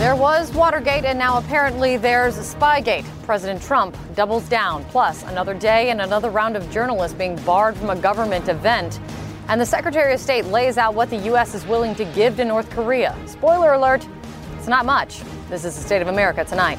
There was Watergate, and now apparently there's Spygate. President Trump doubles down. Plus, another day and another round of journalists being barred from a government event. And the Secretary of State lays out what the U.S. is willing to give to North Korea. Spoiler alert, it's not much. This is the State of America tonight.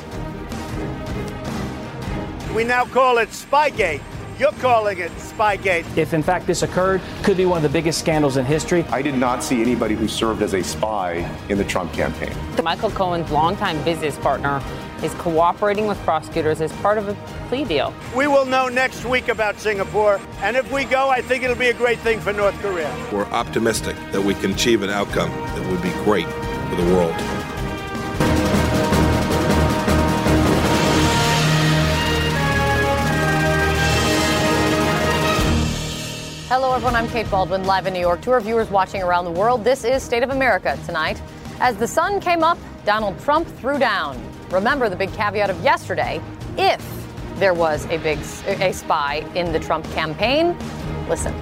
We now call it Spygate. You're calling it Spygate. If in fact this occurred, could be one of the biggest scandals in history. I did not see anybody who served as a spy in the Trump campaign. Michael Cohen's longtime business partner is cooperating with prosecutors as part of a plea deal. We will know next week about Singapore, and if we go, I think it'll be a great thing for North Korea. We're optimistic that we can achieve an outcome that would be great for the world. Everyone. I'm Kate Baldwin, live in New York. To our viewers watching around the world, this is State of America tonight. As the sun came up, Donald Trump threw down. Remember the big caveat of yesterday if there was a big a spy in the Trump campaign. Listen.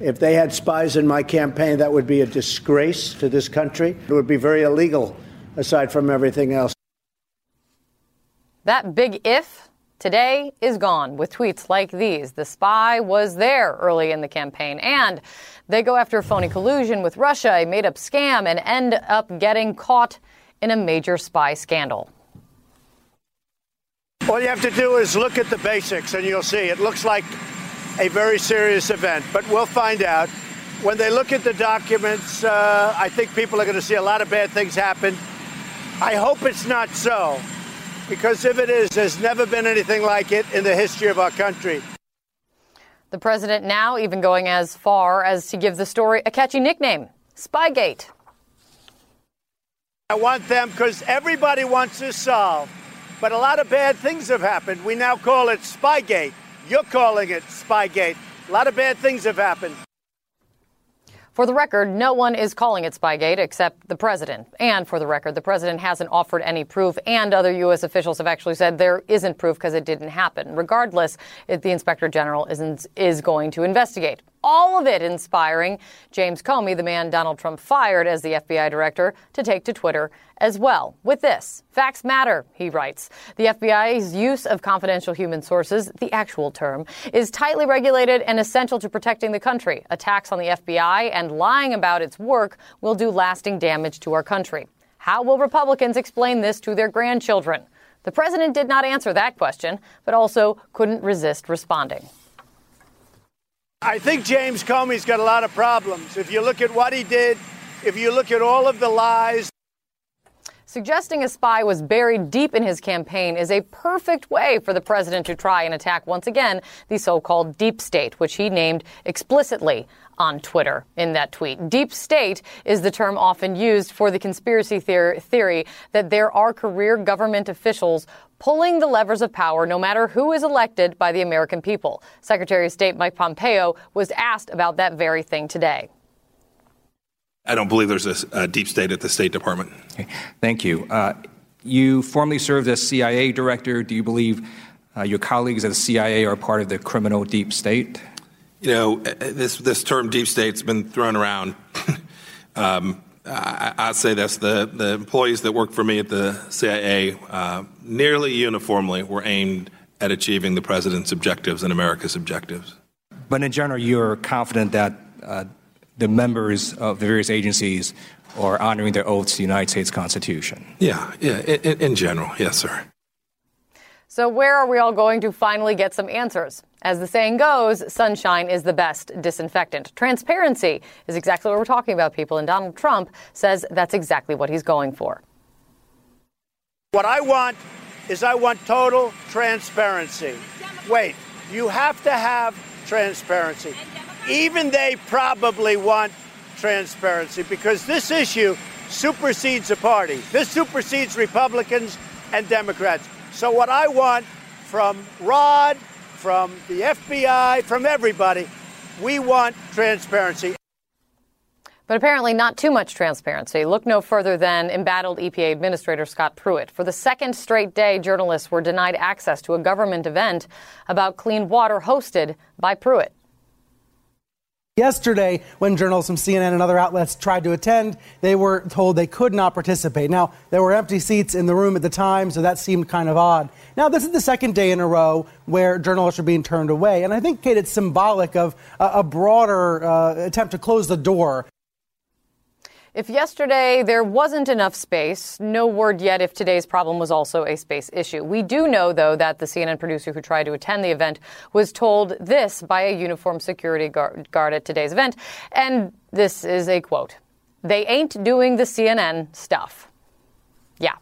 If they had spies in my campaign, that would be a disgrace to this country. It would be very illegal, aside from everything else. That big if today is gone with tweets like these. The spy was there early in the campaign, and they go after a phony collusion with Russia, a made up scam, and end up getting caught in a major spy scandal. All you have to do is look at the basics, and you'll see it looks like a very serious event, but we'll find out. When they look at the documents, uh, I think people are going to see a lot of bad things happen. I hope it's not so because if it is, there's never been anything like it in the history of our country. The president now even going as far as to give the story a catchy nickname Spygate. I want them because everybody wants to solve, but a lot of bad things have happened. We now call it Spygate. You're calling it Spygate. A lot of bad things have happened. For the record, no one is calling it Spygate except the president. And for the record, the president hasn't offered any proof, and other U.S. officials have actually said there isn't proof because it didn't happen. Regardless, the inspector general is, is going to investigate all of it inspiring James Comey, the man Donald Trump fired as the FBI director, to take to Twitter as well. With this, facts matter, he writes. The FBI's use of confidential human sources, the actual term, is tightly regulated and essential to protecting the country. Attacks on the FBI and lying about its work will do lasting damage to our country. How will Republicans explain this to their grandchildren? The president did not answer that question, but also couldn't resist responding. I think James Comey's got a lot of problems. If you look at what he did, if you look at all of the lies. Suggesting a spy was buried deep in his campaign is a perfect way for the president to try and attack once again the so called deep state, which he named explicitly on Twitter in that tweet. Deep state is the term often used for the conspiracy theory that there are career government officials pulling the levers of power no matter who is elected by the American people. Secretary of State Mike Pompeo was asked about that very thing today. I don't believe there's a, a deep state at the State Department. Okay. Thank you. Uh, you formerly served as CIA director. Do you believe uh, your colleagues at the CIA are part of the criminal deep state? You know, uh, this this term deep state's been thrown around. um, I, would say this: the the employees that worked for me at the CIA uh, nearly uniformly were aimed at achieving the president's objectives and America's objectives. But in general, you're confident that uh, the members of the various agencies are honoring their oaths to the United States Constitution. Yeah, yeah. In, in general, yes, sir. So, where are we all going to finally get some answers? As the saying goes, sunshine is the best disinfectant. Transparency is exactly what we're talking about, people, and Donald Trump says that's exactly what he's going for. What I want is I want total transparency. Wait, you have to have transparency. Even they probably want transparency because this issue supersedes the party. This supersedes Republicans and Democrats. So, what I want from Rod, from the FBI, from everybody, we want transparency. But apparently, not too much transparency. Look no further than embattled EPA Administrator Scott Pruitt. For the second straight day, journalists were denied access to a government event about clean water hosted by Pruitt. Yesterday, when journalists from CNN and other outlets tried to attend, they were told they could not participate. Now, there were empty seats in the room at the time, so that seemed kind of odd. Now, this is the second day in a row where journalists are being turned away. And I think, Kate, it's symbolic of a, a broader uh, attempt to close the door if yesterday there wasn't enough space, no word yet if today's problem was also a space issue. We do know, though, that the CNN producer who tried to attend the event was told this by a uniformed security guard at today's event. And this is a quote They ain't doing the CNN stuff. Yeah.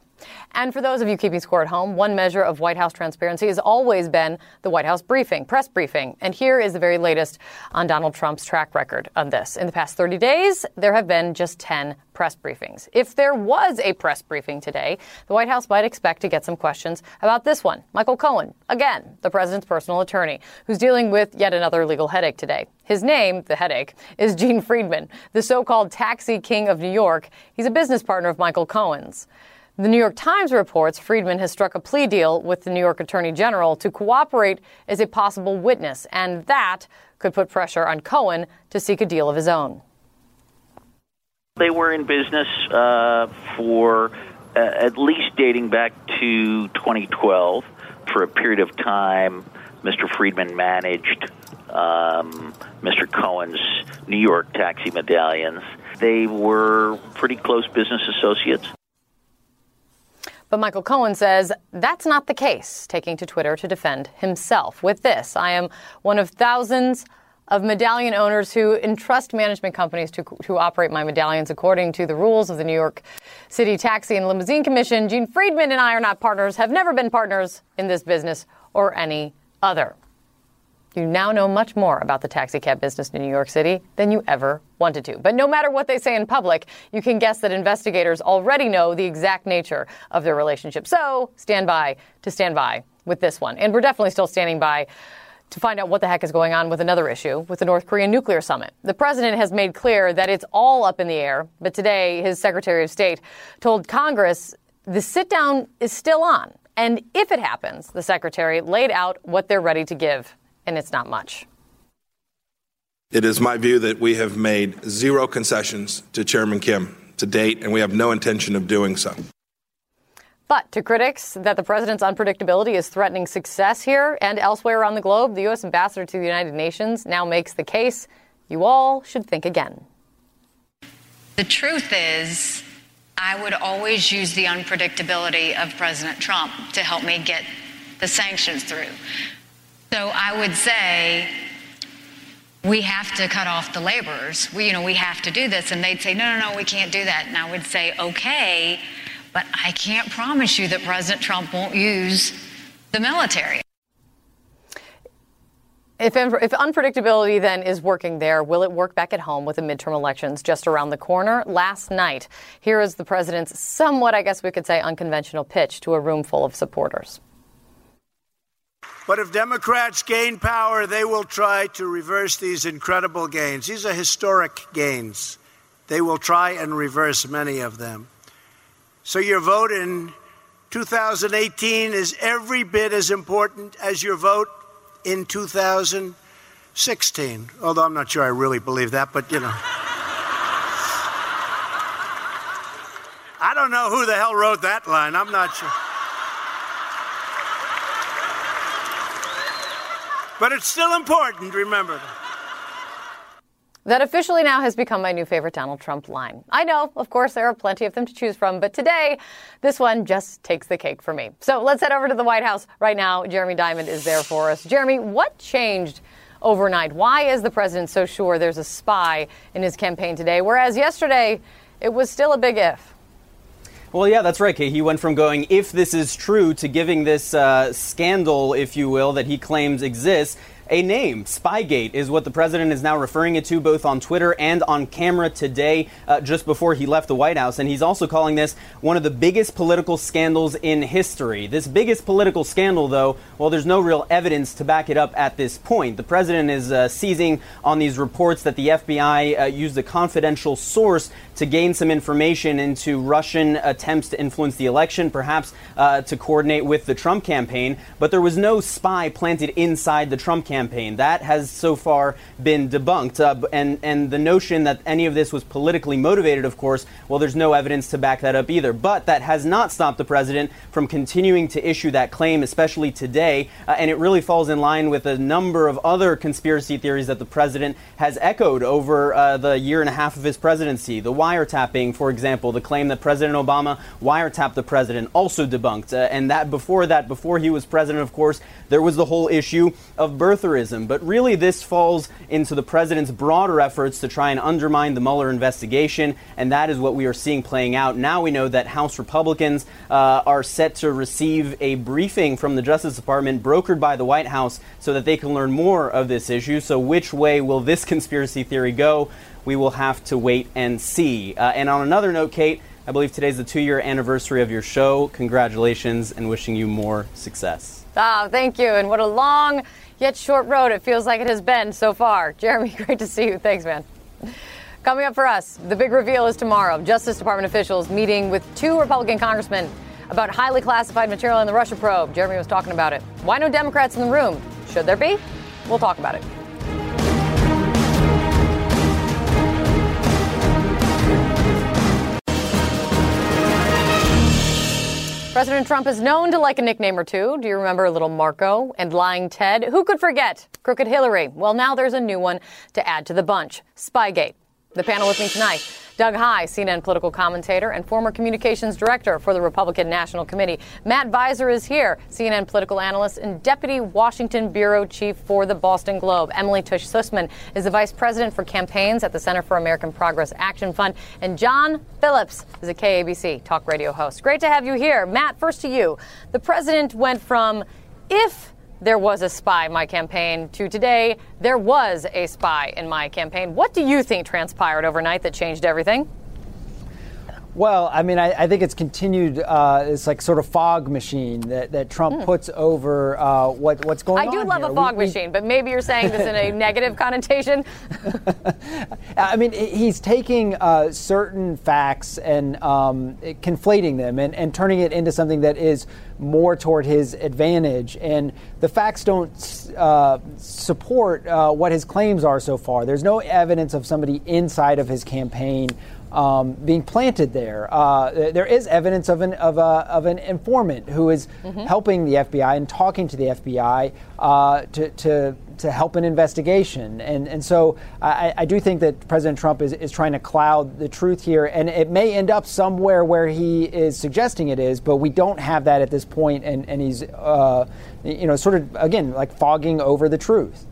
And for those of you keeping score at home, one measure of White House transparency has always been the White House briefing, press briefing. And here is the very latest on Donald Trump's track record on this. In the past 30 days, there have been just 10 press briefings. If there was a press briefing today, the White House might expect to get some questions about this one. Michael Cohen, again, the president's personal attorney, who's dealing with yet another legal headache today. His name, the headache, is Gene Friedman, the so called taxi king of New York. He's a business partner of Michael Cohen's. The New York Times reports Friedman has struck a plea deal with the New York Attorney General to cooperate as a possible witness, and that could put pressure on Cohen to seek a deal of his own. They were in business uh, for uh, at least dating back to 2012. For a period of time, Mr. Friedman managed um, Mr. Cohen's New York taxi medallions. They were pretty close business associates. But Michael Cohen says that's not the case, taking to Twitter to defend himself. With this, I am one of thousands of medallion owners who entrust management companies to, to operate my medallions according to the rules of the New York City Taxi and Limousine Commission. Gene Friedman and I are not partners, have never been partners in this business or any other. You now know much more about the taxicab business in New York City than you ever wanted to. But no matter what they say in public, you can guess that investigators already know the exact nature of their relationship. So stand by to stand by with this one. And we're definitely still standing by to find out what the heck is going on with another issue with the North Korean nuclear summit. The president has made clear that it's all up in the air, but today his Secretary of State told Congress the sit down is still on. And if it happens, the secretary laid out what they're ready to give and it's not much. It is my view that we have made zero concessions to Chairman Kim to date, and we have no intention of doing so. But to critics, that the president's unpredictability is threatening success here and elsewhere around the globe, the U.S. ambassador to the United Nations now makes the case you all should think again. The truth is, I would always use the unpredictability of President Trump to help me get the sanctions through. So I would say we have to cut off the laborers. We, you know, we have to do this. And they'd say, no, no, no, we can't do that. And I would say, okay, but I can't promise you that President Trump won't use the military. If, if, unpredictability then is working there, will it work back at home with the midterm elections just around the corner? Last night, here is the president's somewhat, I guess we could say, unconventional pitch to a room full of supporters. But if Democrats gain power, they will try to reverse these incredible gains. These are historic gains. They will try and reverse many of them. So your vote in 2018 is every bit as important as your vote in 2016. Although I'm not sure I really believe that, but you know. I don't know who the hell wrote that line. I'm not sure. But it's still important, remember that. Officially now has become my new favorite Donald Trump line. I know, of course, there are plenty of them to choose from, but today, this one just takes the cake for me. So let's head over to the White House right now. Jeremy Diamond is there for us. Jeremy, what changed overnight? Why is the president so sure there's a spy in his campaign today, whereas yesterday it was still a big if? Well, yeah, that's right. He went from going, if this is true, to giving this uh, scandal, if you will, that he claims exists a name. Spygate is what the president is now referring it to both on Twitter and on camera today, uh, just before he left the White House. And he's also calling this one of the biggest political scandals in history. This biggest political scandal, though, well, there's no real evidence to back it up at this point. The president is uh, seizing on these reports that the FBI uh, used a confidential source to gain some information into Russian attempts to influence the election, perhaps uh, to coordinate with the Trump campaign. But there was no spy planted inside the Trump campaign. That has so far been debunked. Uh, and, and the notion that any of this was politically motivated, of course, well, there's no evidence to back that up either. But that has not stopped the president from continuing to issue that claim, especially today. Uh, and it really falls in line with a number of other conspiracy theories that the president has echoed over uh, the year and a half of his presidency. The wiretapping, for example, the claim that President Obama wiretapped the president, also debunked. Uh, and that before that, before he was president, of course, there was the whole issue of birtherism. But really, this falls into the president's broader efforts to try and undermine the Mueller investigation, and that is what we are seeing playing out. Now we know that House Republicans uh, are set to receive a briefing from the Justice Department brokered by the White House so that they can learn more of this issue. So, which way will this conspiracy theory go? We will have to wait and see. Uh, and on another note, Kate, I believe today's the two year anniversary of your show. Congratulations and wishing you more success. Oh, thank you. And what a long yet short road it feels like it has been so far. Jeremy, great to see you. Thanks, man. Coming up for us, the big reveal is tomorrow. Justice Department officials meeting with two Republican congressmen about highly classified material in the Russia probe. Jeremy was talking about it. Why no Democrats in the room? Should there be? We'll talk about it. President Trump is known to like a nickname or two. Do you remember Little Marco and Lying Ted? Who could forget Crooked Hillary? Well, now there's a new one to add to the bunch Spygate. The panel with me tonight Doug Heye, CNN political commentator and former communications director for the Republican National Committee. Matt Viser is here, CNN political analyst and deputy Washington bureau chief for the Boston Globe. Emily Tisch Sussman is the vice president for campaigns at the Center for American Progress Action Fund. And John Phillips is a KABC talk radio host. Great to have you here. Matt, first to you. The president went from if there was a spy in my campaign to today, there was a spy in my campaign. What do you think transpired overnight that changed everything? Well, I mean, I, I think it's continued. Uh, it's like sort of fog machine that, that Trump mm. puts over uh, what, what's going on. I do on love here. a fog we, machine, we, but maybe you're saying this in a negative connotation. I mean, he's taking uh, certain facts and um, conflating them and, and turning it into something that is more toward his advantage. And the facts don't uh, support uh, what his claims are so far. There's no evidence of somebody inside of his campaign um, being planted there. Uh, there is evidence of an of, a, of an informant who is mm-hmm. helping the FBI and talking to the FBI uh, to, to to help an investigation. And and so I, I do think that President Trump is, is trying to cloud the truth here, and it may end up somewhere where he is suggesting it is, but we don't have that at this point, and and he's uh, you know sort of again like fogging over the truth.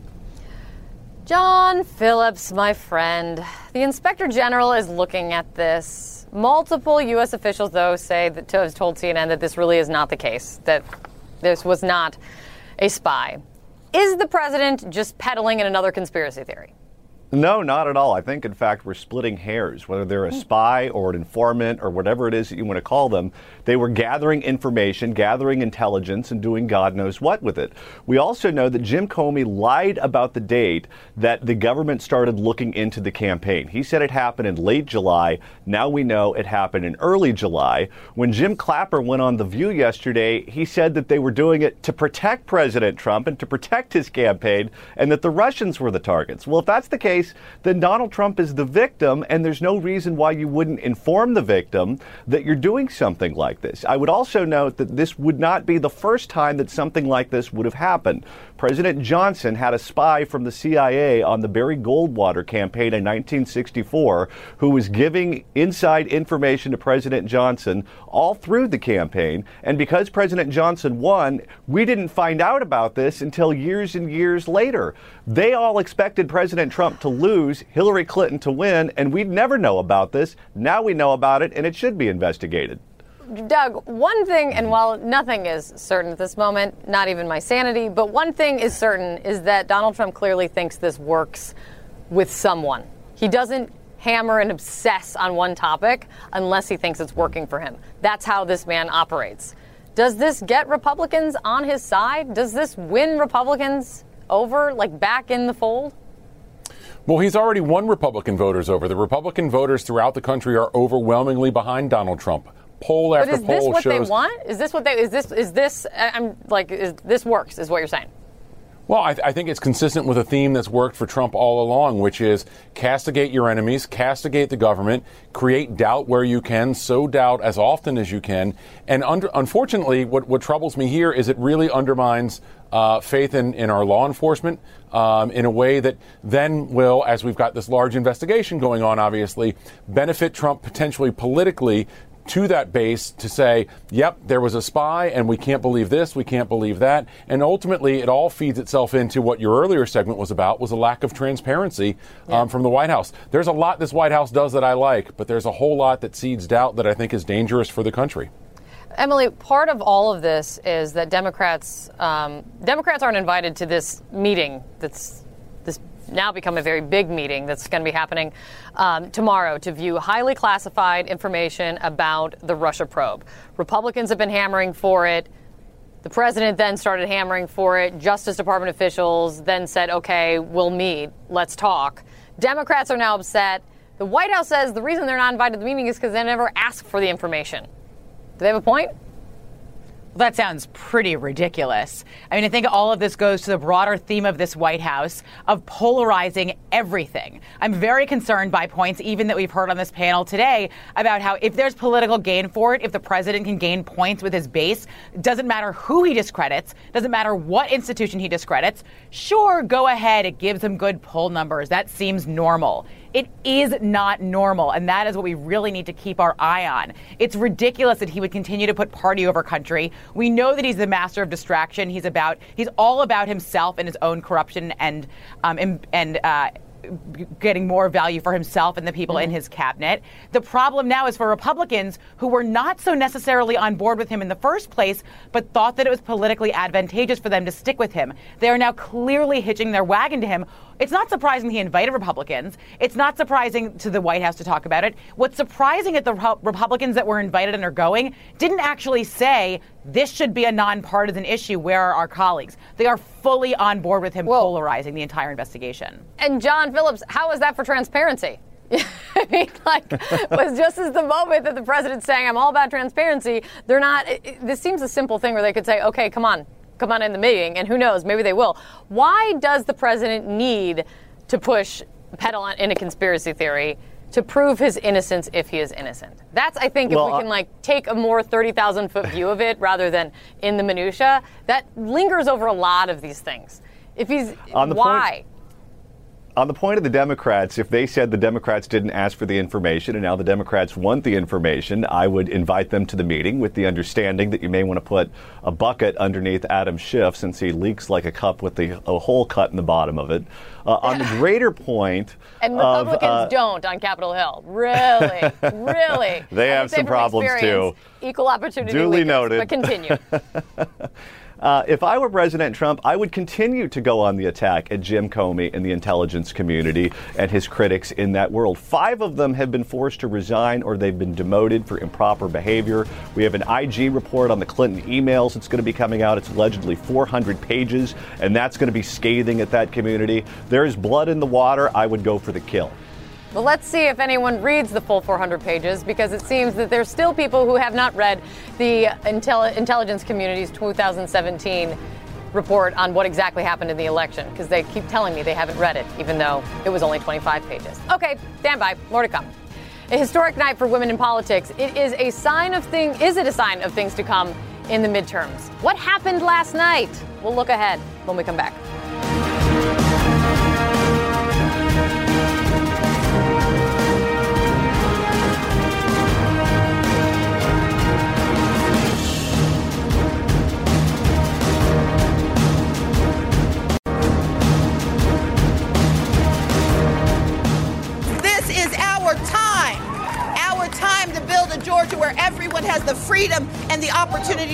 John Phillips, my friend. The Inspector General is looking at this. Multiple U.S. officials, though, say that have told CNN that this really is not the case, that this was not a spy. Is the president just peddling in another conspiracy theory? No, not at all. I think, in fact, we're splitting hairs. Whether they're a hmm. spy or an informant or whatever it is that you want to call them, they were gathering information, gathering intelligence, and doing God knows what with it. We also know that Jim Comey lied about the date that the government started looking into the campaign. He said it happened in late July. Now we know it happened in early July. When Jim Clapper went on The View yesterday, he said that they were doing it to protect President Trump and to protect his campaign, and that the Russians were the targets. Well, if that's the case, then Donald Trump is the victim, and there's no reason why you wouldn't inform the victim that you're doing something like this. I would also note that this would not be the first time that something like this would have happened. President Johnson had a spy from the CIA on the Barry Goldwater campaign in 1964 who was giving inside information to President Johnson all through the campaign. And because President Johnson won, we didn't find out about this until years and years later. They all expected President Trump to lose, Hillary Clinton to win, and we'd never know about this. Now we know about it, and it should be investigated. Doug, one thing, and while nothing is certain at this moment, not even my sanity, but one thing is certain is that Donald Trump clearly thinks this works with someone. He doesn't hammer and obsess on one topic unless he thinks it's working for him. That's how this man operates. Does this get Republicans on his side? Does this win Republicans over, like back in the fold? Well, he's already won Republican voters over. The Republican voters throughout the country are overwhelmingly behind Donald Trump poll after poll shows. but is this what shows. they want? Is this what they? Is this? Is this? I'm like, is this works? Is what you're saying? Well, I, th- I, think it's consistent with a theme that's worked for Trump all along, which is castigate your enemies, castigate the government, create doubt where you can, sow doubt as often as you can. And under, unfortunately, what, what troubles me here is it really undermines uh, faith in, in our law enforcement um, in a way that then will, as we've got this large investigation going on, obviously, benefit Trump potentially politically to that base to say, yep, there was a spy and we can't believe this, we can't believe that. And ultimately, it all feeds itself into what your earlier segment was about, was a lack of transparency yeah. um, from the White House. There's a lot this White House does that I like, but there's a whole lot that seeds doubt that I think is dangerous for the country. Emily, part of all of this is that Democrats um, Democrats aren't invited to this meeting that's this now become a very big meeting that's going to be happening um, tomorrow to view highly classified information about the Russia probe. Republicans have been hammering for it. The president then started hammering for it. Justice Department officials then said, okay, we'll meet, let's talk. Democrats are now upset. The White House says the reason they're not invited to the meeting is because they never asked for the information. Do they have a point? Well, that sounds pretty ridiculous. I mean, I think all of this goes to the broader theme of this White House of polarizing everything. I'm very concerned by points, even that we've heard on this panel today, about how if there's political gain for it, if the president can gain points with his base, doesn't matter who he discredits, doesn't matter what institution he discredits. Sure, go ahead, it gives him good poll numbers. That seems normal. It is not normal, and that is what we really need to keep our eye on. It's ridiculous that he would continue to put party over country. We know that he's the master of distraction. He's about he's all about himself and his own corruption and um, and, uh, getting more value for himself and the people mm-hmm. in his cabinet. The problem now is for Republicans who were not so necessarily on board with him in the first place, but thought that it was politically advantageous for them to stick with him. They are now clearly hitching their wagon to him. It's not surprising he invited Republicans. It's not surprising to the White House to talk about it. What's surprising at the Republicans that were invited and are going didn't actually say this should be a nonpartisan issue. Where are our colleagues? They are fully on board with him Whoa. polarizing the entire investigation. And John Phillips, how is that for transparency? I mean, like, was just as the moment that the president's saying, I'm all about transparency, they're not. It, this seems a simple thing where they could say, okay, come on, come on in the meeting, and who knows, maybe they will. Why does the president need to push pedal on, in a conspiracy theory to prove his innocence if he is innocent? That's, I think, if we can uh, like take a more thirty thousand foot view of it rather than in the minutia, that lingers over a lot of these things. If he's on the why? Point- on the point of the Democrats, if they said the Democrats didn't ask for the information and now the Democrats want the information, I would invite them to the meeting with the understanding that you may want to put a bucket underneath Adam Schiff since he leaks like a cup with the, a hole cut in the bottom of it. Uh, on the greater point, and Republicans of, uh, don't on Capitol Hill. Really, really. They have some problems too. Equal opportunity. Duly leaders, noted. But continue. Uh, if I were President Trump, I would continue to go on the attack at Jim Comey and the intelligence community and his critics in that world. Five of them have been forced to resign or they've been demoted for improper behavior. We have an IG report on the Clinton emails that's going to be coming out. It's allegedly 400 pages, and that's going to be scathing at that community. There is blood in the water. I would go for the kill. Well, let's see if anyone reads the full 400 pages because it seems that there's still people who have not read the intel- intelligence community's 2017 report on what exactly happened in the election because they keep telling me they haven't read it, even though it was only 25 pages. Okay, stand by. More to come. A historic night for women in politics. It is a sign of thing. Is it a sign of things to come in the midterms? What happened last night? We'll look ahead when we come back.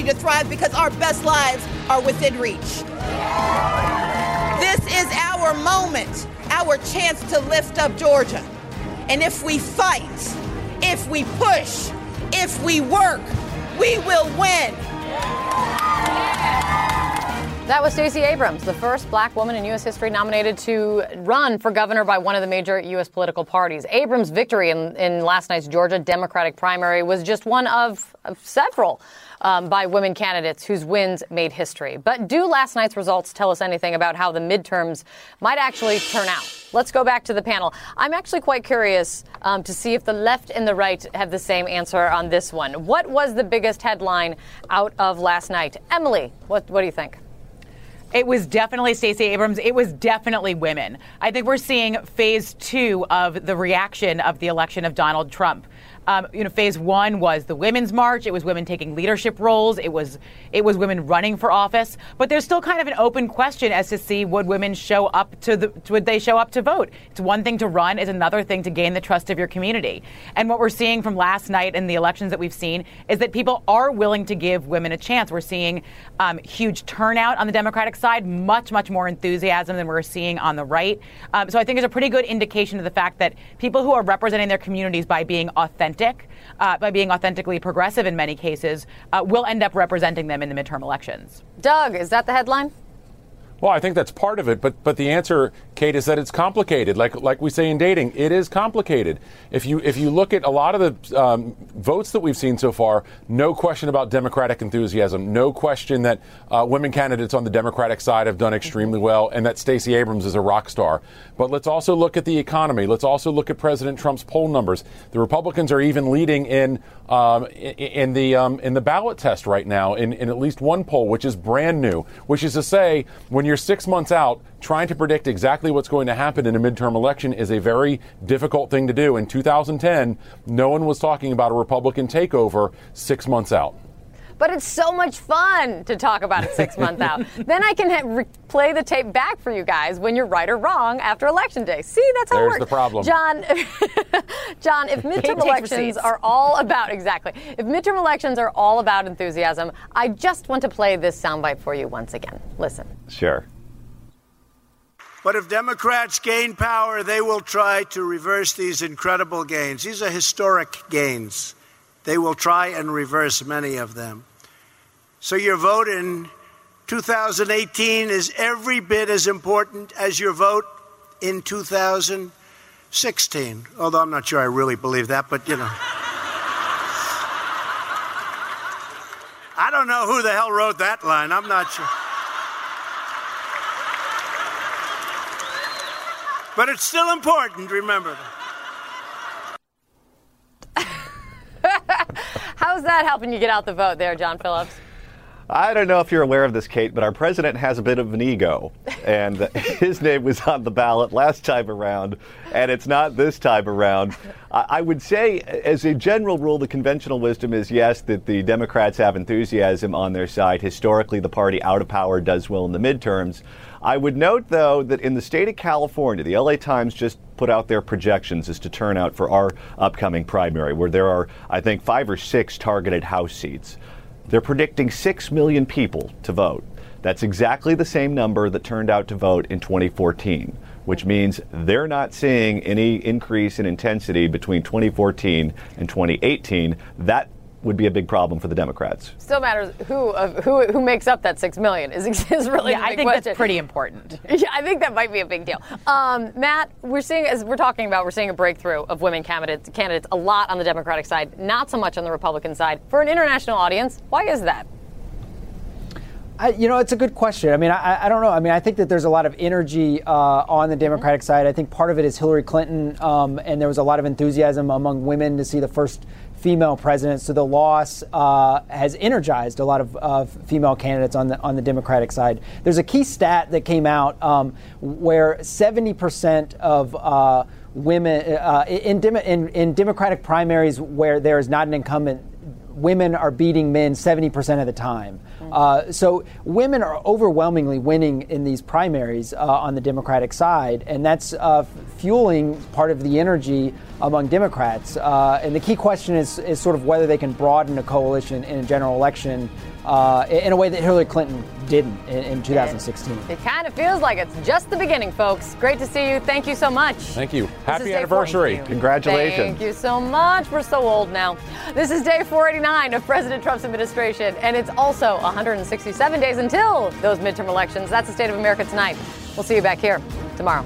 To thrive because our best lives are within reach. This is our moment, our chance to lift up Georgia. And if we fight, if we push, if we work, we will win. That was Stacey Abrams, the first black woman in U.S. history nominated to run for governor by one of the major U.S. political parties. Abrams' victory in, in last night's Georgia Democratic primary was just one of, of several um, by women candidates whose wins made history. But do last night's results tell us anything about how the midterms might actually turn out? Let's go back to the panel. I'm actually quite curious um, to see if the left and the right have the same answer on this one. What was the biggest headline out of last night? Emily, what, what do you think? It was definitely Stacey Abrams. It was definitely women. I think we're seeing phase two of the reaction of the election of Donald Trump. Um, you know, phase one was the women's march. It was women taking leadership roles. It was it was women running for office. But there's still kind of an open question as to see would women show up to the would they show up to vote? It's one thing to run, is another thing to gain the trust of your community. And what we're seeing from last night and the elections that we've seen is that people are willing to give women a chance. We're seeing um, huge turnout on the Democratic side, much much more enthusiasm than we're seeing on the right. Um, so I think it's a pretty good indication of the fact that people who are representing their communities by being authentic authentic, uh, by being authentically progressive in many cases, uh, will end up representing them in the midterm elections. Doug, is that the headline? Well, I think that's part of it, but but the answer, Kate, is that it's complicated. Like like we say in dating, it is complicated. If you if you look at a lot of the um, votes that we've seen so far, no question about Democratic enthusiasm, no question that uh, women candidates on the Democratic side have done extremely well, and that Stacey Abrams is a rock star. But let's also look at the economy. Let's also look at President Trump's poll numbers. The Republicans are even leading in um, in, in, the um, in the ballot test right now in, in at least one poll, which is brand new. Which is to say, when you're six months out, trying to predict exactly what's going to happen in a midterm election is a very difficult thing to do. In 2010, no one was talking about a Republican takeover six months out but it's so much fun to talk about it six months out. Then I can ha- re- play the tape back for you guys when you're right or wrong after election day. See, that's how There's it works. the problem. John, John, if midterm elections are all about exactly, if midterm elections are all about enthusiasm, I just want to play this soundbite for you once again. Listen. Sure. But if Democrats gain power, they will try to reverse these incredible gains. These are historic gains. They will try and reverse many of them. So your vote in 2018 is every bit as important as your vote in 2016. Although I'm not sure I really believe that, but you know. I don't know who the hell wrote that line. I'm not sure. But it's still important, remember. How's that helping you get out the vote there, John Phillips? I don't know if you're aware of this, Kate, but our president has a bit of an ego. And his name was on the ballot last time around, and it's not this time around. I would say, as a general rule, the conventional wisdom is yes, that the Democrats have enthusiasm on their side. Historically, the party out of power does well in the midterms. I would note, though, that in the state of California, the LA Times just put out their projections as to turnout for our upcoming primary, where there are, I think, five or six targeted House seats. They're predicting 6 million people to vote. That's exactly the same number that turned out to vote in 2014, which means they're not seeing any increase in intensity between 2014 and 2018. That would be a big problem for the Democrats. Still matters who uh, who who makes up that six million is, is really yeah. I think question. that's pretty important. Yeah, I think that might be a big deal. Um, Matt, we're seeing as we're talking about, we're seeing a breakthrough of women candidates candidates a lot on the Democratic side, not so much on the Republican side. For an international audience, why is that? I, you know, it's a good question. I mean, I, I, don't know. I mean, I think that there's a lot of energy uh, on the Democratic side. I think part of it is Hillary Clinton, um, and there was a lot of enthusiasm among women to see the first female president. So the loss uh, has energized a lot of uh, female candidates on the on the Democratic side. There's a key stat that came out um, where 70% of uh, women uh, in, in, in Democratic primaries where there is not an incumbent women are beating men 70% of the time. Uh, so women are overwhelmingly winning in these primaries uh, on the Democratic side, and that's uh, fueling part of the energy among Democrats. Uh, and the key question is, is sort of whether they can broaden a coalition in a general election uh, in a way that Hillary Clinton didn't in, in 2016. It, it kind of feels like it's just the beginning, folks. Great to see you. Thank you so much. Thank you. This Happy is anniversary. Congratulations. Thank you so much. We're so old now. This is day 489 of President Trump's administration, and it's also 167 days until those midterm elections. That's the state of America tonight. We'll see you back here tomorrow.